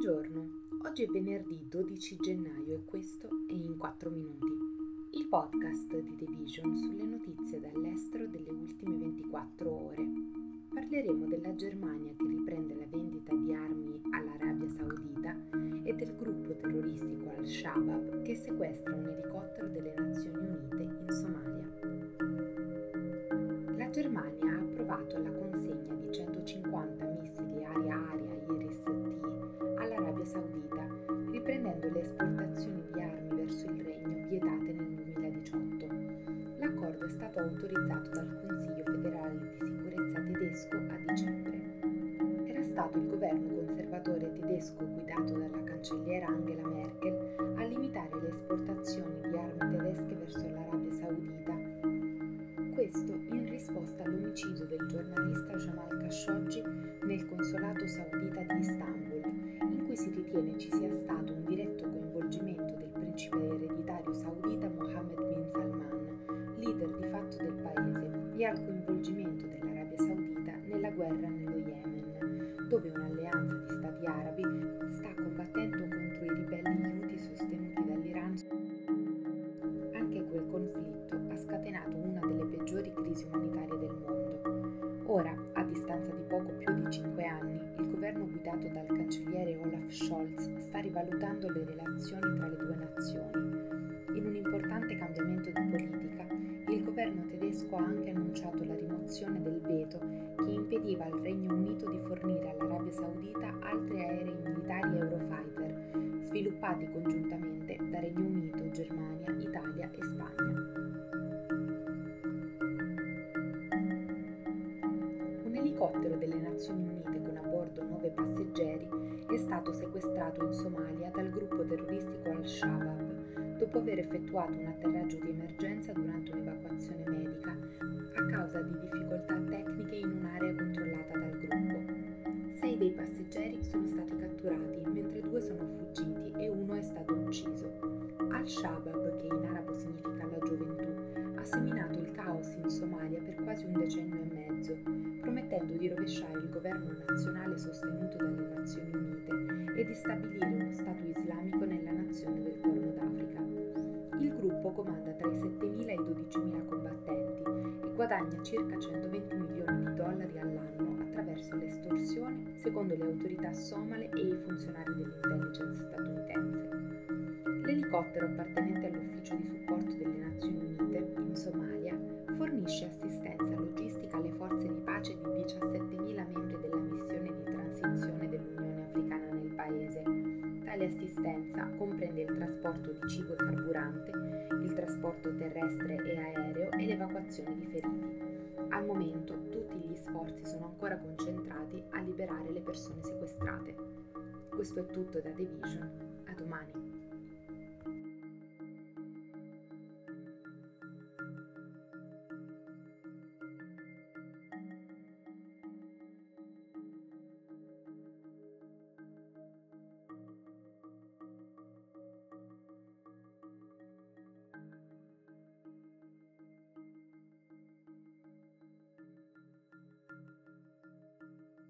Buongiorno, oggi è venerdì 12 gennaio e questo è In 4 Minuti, il podcast di The Vision sulle notizie dall'estero delle ultime 24 ore. Parleremo della Germania che riprende la vendita di armi all'Arabia Saudita e del gruppo terroristico Al-Shabaab che sequestra un elicottero delle Nazioni Unite in Somalia. La Germania ha approvato la consegna di 150 autorizzato dal Consiglio federale di sicurezza tedesco a dicembre. Era stato il governo conservatore tedesco guidato dalla cancelliera Angela Merkel a limitare le esportazioni di armi tedesche verso l'Arabia Saudita. Questo in risposta all'omicidio del giornalista Jamal Khashoggi nel consolato saudita di Istanbul cui si ritiene ci sia stato un diretto coinvolgimento e al coinvolgimento dell'Arabia Saudita nella guerra nello Yemen, dove un'alleanza di stati arabi sta combattendo contro i ribelli Houthi sostenuti dall'Iran. Anche quel conflitto ha scatenato una delle peggiori crisi umanitarie del mondo. Ora, a distanza di poco più di cinque anni, il governo guidato dal cancelliere Olaf Scholz sta rivalutando le relazioni tra le due nazioni. In un importante cambiamento sviluppati congiuntamente da Regno Unito, Germania, Italia e Spagna. Un elicottero delle Nazioni Unite con a bordo nove passeggeri è stato sequestrato in Somalia dal gruppo terroristico Al-Shabaab dopo aver effettuato un atterraggio di emergenza durante un'evacuazione medica a causa di difficoltà tecniche in un'area ucciso. Al-Shabaab, che in arabo significa la gioventù, ha seminato il caos in Somalia per quasi un decennio e mezzo, promettendo di rovesciare il governo nazionale sostenuto dalle Nazioni Unite e di stabilire uno Stato islamico nella nazione del Corno d'Africa. Il gruppo comanda tra i 7.000 e i 12.000 combattenti e guadagna circa 120 milioni di dollari all'anno attraverso l'estorsione, secondo le autorità somale e i funzionari dell'intelligence statunitense. L'elicottero appartenente all'Ufficio di supporto delle Nazioni Unite in Somalia fornisce assistenza logistica alle forze di pace di 17.000 membri della missione di transizione dell'Unione Africana nel paese. Tale assistenza comprende il trasporto di cibo e carburante, il trasporto terrestre e aereo e l'evacuazione di feriti. Al momento tutti gli sforzi sono ancora concentrati a liberare le persone sequestrate. Questo è tutto da The Vision. A domani.